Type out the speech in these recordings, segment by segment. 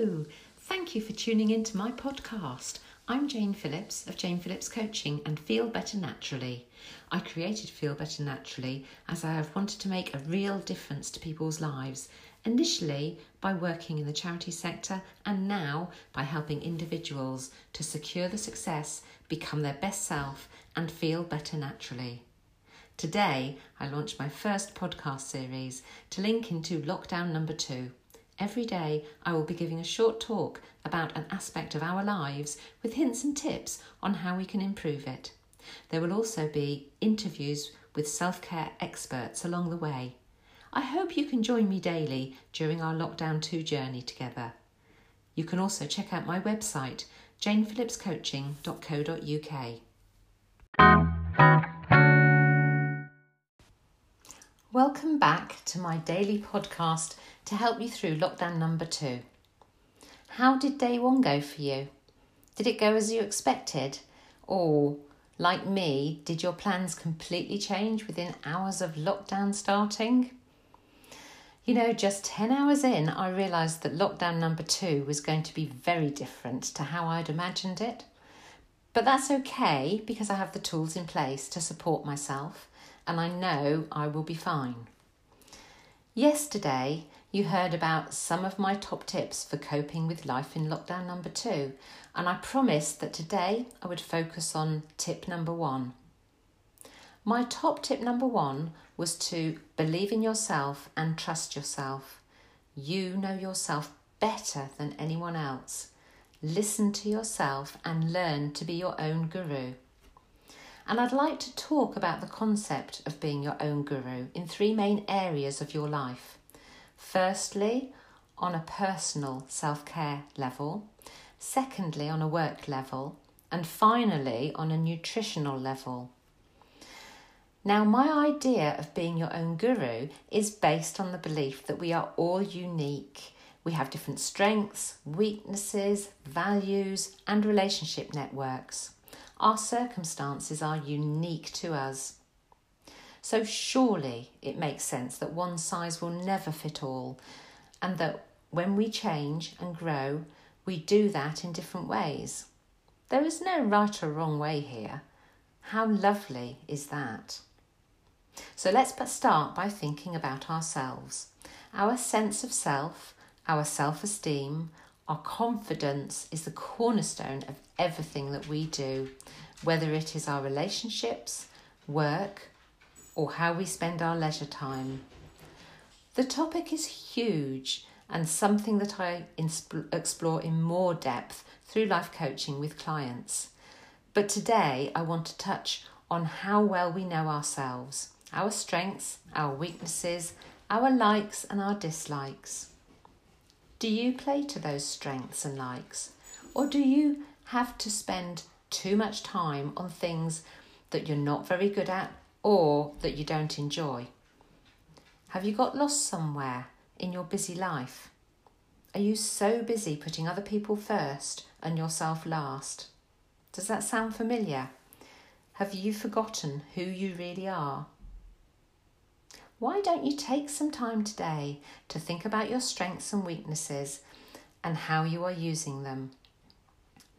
Thank you for tuning in to my podcast. I'm Jane Phillips of Jane Phillips Coaching and Feel Better Naturally. I created Feel Better Naturally as I have wanted to make a real difference to people's lives, initially by working in the charity sector and now by helping individuals to secure the success, become their best self, and feel better naturally. Today, I launched my first podcast series to link into lockdown number two. Every day, I will be giving a short talk about an aspect of our lives with hints and tips on how we can improve it. There will also be interviews with self care experts along the way. I hope you can join me daily during our Lockdown 2 journey together. You can also check out my website, janephillipscoaching.co.uk. Welcome back to my daily podcast to help you through lockdown number two. How did day one go for you? Did it go as you expected? Or, like me, did your plans completely change within hours of lockdown starting? You know, just 10 hours in, I realised that lockdown number two was going to be very different to how I'd imagined it. But that's okay because I have the tools in place to support myself and I know I will be fine. Yesterday, you heard about some of my top tips for coping with life in lockdown number two, and I promised that today I would focus on tip number one. My top tip number one was to believe in yourself and trust yourself. You know yourself better than anyone else. Listen to yourself and learn to be your own guru. And I'd like to talk about the concept of being your own guru in three main areas of your life. Firstly, on a personal self care level, secondly, on a work level, and finally, on a nutritional level. Now, my idea of being your own guru is based on the belief that we are all unique. We have different strengths, weaknesses, values, and relationship networks. Our circumstances are unique to us. So, surely it makes sense that one size will never fit all, and that when we change and grow, we do that in different ways. There is no right or wrong way here. How lovely is that? So, let's but start by thinking about ourselves. Our sense of self, our self esteem, our confidence is the cornerstone of everything that we do, whether it is our relationships, work, or how we spend our leisure time. The topic is huge and something that I explore in more depth through life coaching with clients. But today I want to touch on how well we know ourselves, our strengths, our weaknesses, our likes and our dislikes. Do you play to those strengths and likes? Or do you have to spend too much time on things that you're not very good at or that you don't enjoy? Have you got lost somewhere in your busy life? Are you so busy putting other people first and yourself last? Does that sound familiar? Have you forgotten who you really are? Why don't you take some time today to think about your strengths and weaknesses and how you are using them?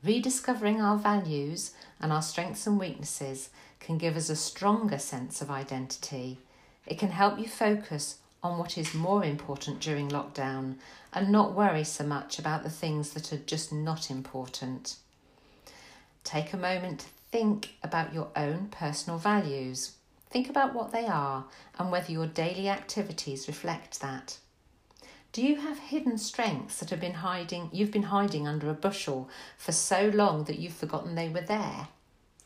Rediscovering our values and our strengths and weaknesses can give us a stronger sense of identity. It can help you focus on what is more important during lockdown and not worry so much about the things that are just not important. Take a moment to think about your own personal values. Think about what they are and whether your daily activities reflect that. Do you have hidden strengths that have been hiding you've been hiding under a bushel for so long that you've forgotten they were there?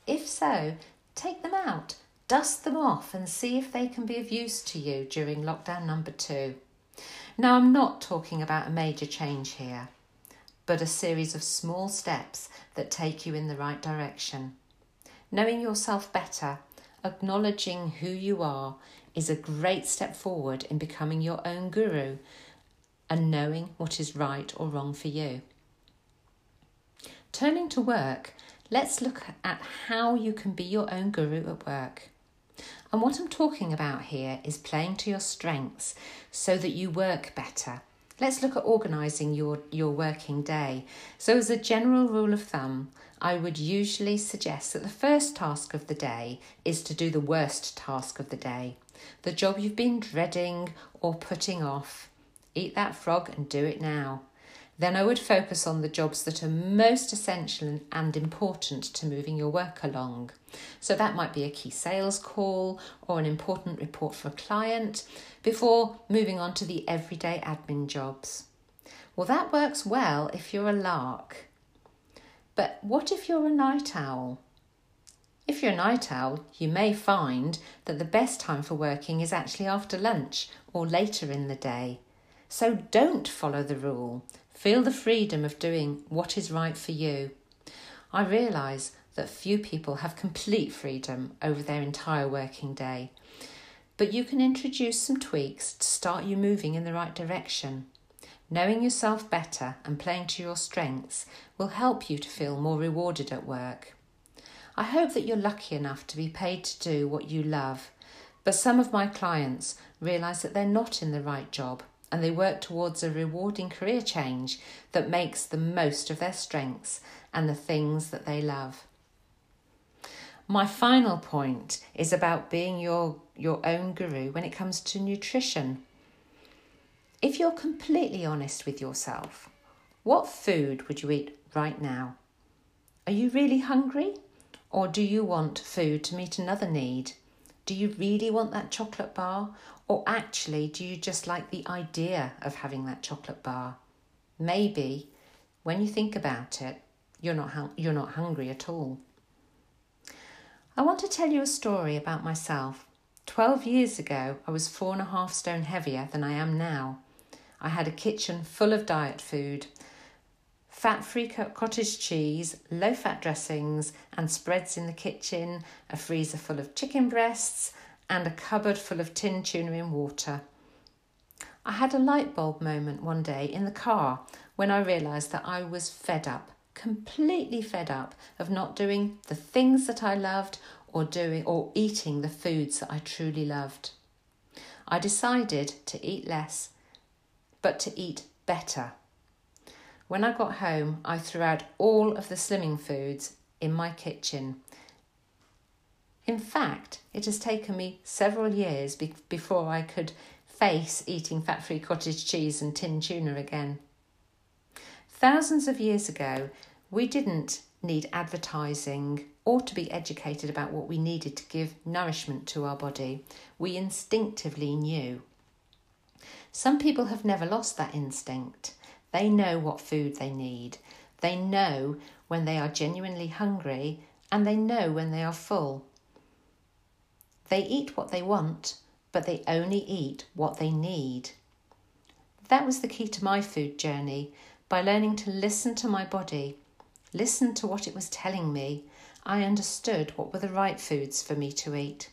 If so, take them out, dust them off and see if they can be of use to you during lockdown number 2. Now I'm not talking about a major change here, but a series of small steps that take you in the right direction. Knowing yourself better acknowledging who you are is a great step forward in becoming your own guru and knowing what is right or wrong for you. Turning to work, let's look at how you can be your own guru at work. And what I'm talking about here is playing to your strengths so that you work better Let's look at organising your, your working day. So, as a general rule of thumb, I would usually suggest that the first task of the day is to do the worst task of the day, the job you've been dreading or putting off. Eat that frog and do it now. Then I would focus on the jobs that are most essential and important to moving your work along. So that might be a key sales call or an important report for a client before moving on to the everyday admin jobs. Well, that works well if you're a lark. But what if you're a night owl? If you're a night owl, you may find that the best time for working is actually after lunch or later in the day. So don't follow the rule. Feel the freedom of doing what is right for you. I realise that few people have complete freedom over their entire working day, but you can introduce some tweaks to start you moving in the right direction. Knowing yourself better and playing to your strengths will help you to feel more rewarded at work. I hope that you're lucky enough to be paid to do what you love, but some of my clients realise that they're not in the right job and they work towards a rewarding career change that makes the most of their strengths and the things that they love. My final point is about being your, your own guru when it comes to nutrition. If you're completely honest with yourself, what food would you eat right now? Are you really hungry? Or do you want food to meet another need? Do you really want that chocolate bar? Or actually, do you just like the idea of having that chocolate bar? Maybe when you think about it, you're not, hung- you're not hungry at all. I want to tell you a story about myself. Twelve years ago, I was four and a half stone heavier than I am now. I had a kitchen full of diet food, fat free cottage cheese, low fat dressings, and spreads in the kitchen, a freezer full of chicken breasts, and a cupboard full of tin tuna in water. I had a light bulb moment one day in the car when I realised that I was fed up, completely fed up of not doing the things that I loved or doing or eating the foods that I truly loved. I decided to eat less, but to eat better. When I got home, I threw out all of the slimming foods in my kitchen in fact, it has taken me several years be- before I could face eating fat free cottage cheese and tin tuna again. Thousands of years ago, we didn't need advertising or to be educated about what we needed to give nourishment to our body. We instinctively knew. Some people have never lost that instinct. They know what food they need. They know when they are genuinely hungry and they know when they are full. They eat what they want, but they only eat what they need. That was the key to my food journey by learning to listen to my body, listen to what it was telling me. I understood what were the right foods for me to eat.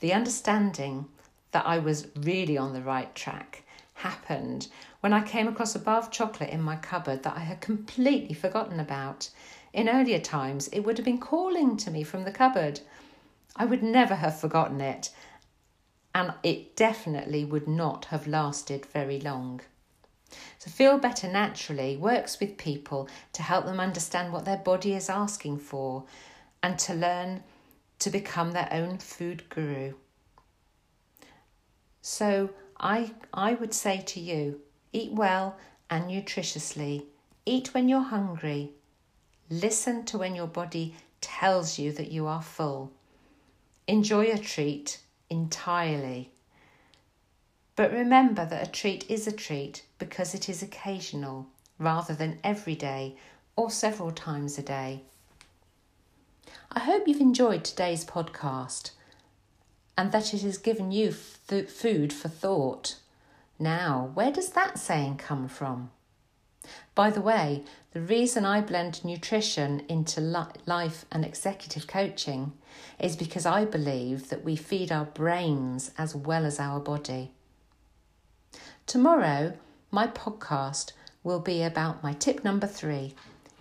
The understanding that I was really on the right track happened when I came across a bar of chocolate in my cupboard that I had completely forgotten about. In earlier times, it would have been calling to me from the cupboard. I would never have forgotten it, and it definitely would not have lasted very long. So, Feel Better Naturally works with people to help them understand what their body is asking for and to learn to become their own food guru. So, I, I would say to you eat well and nutritiously, eat when you're hungry, listen to when your body tells you that you are full. Enjoy a treat entirely. But remember that a treat is a treat because it is occasional rather than every day or several times a day. I hope you've enjoyed today's podcast and that it has given you food for thought. Now, where does that saying come from? By the way, the reason I blend nutrition into life and executive coaching is because I believe that we feed our brains as well as our body. Tomorrow, my podcast will be about my tip number three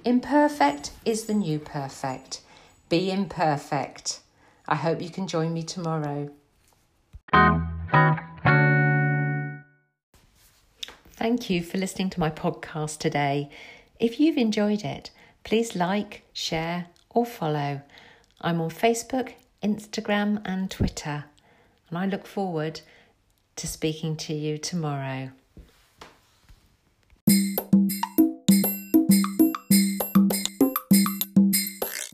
Imperfect is the new perfect. Be imperfect. I hope you can join me tomorrow. Thank you for listening to my podcast today. If you've enjoyed it, please like, share, or follow. I'm on Facebook, Instagram, and Twitter, and I look forward to speaking to you tomorrow.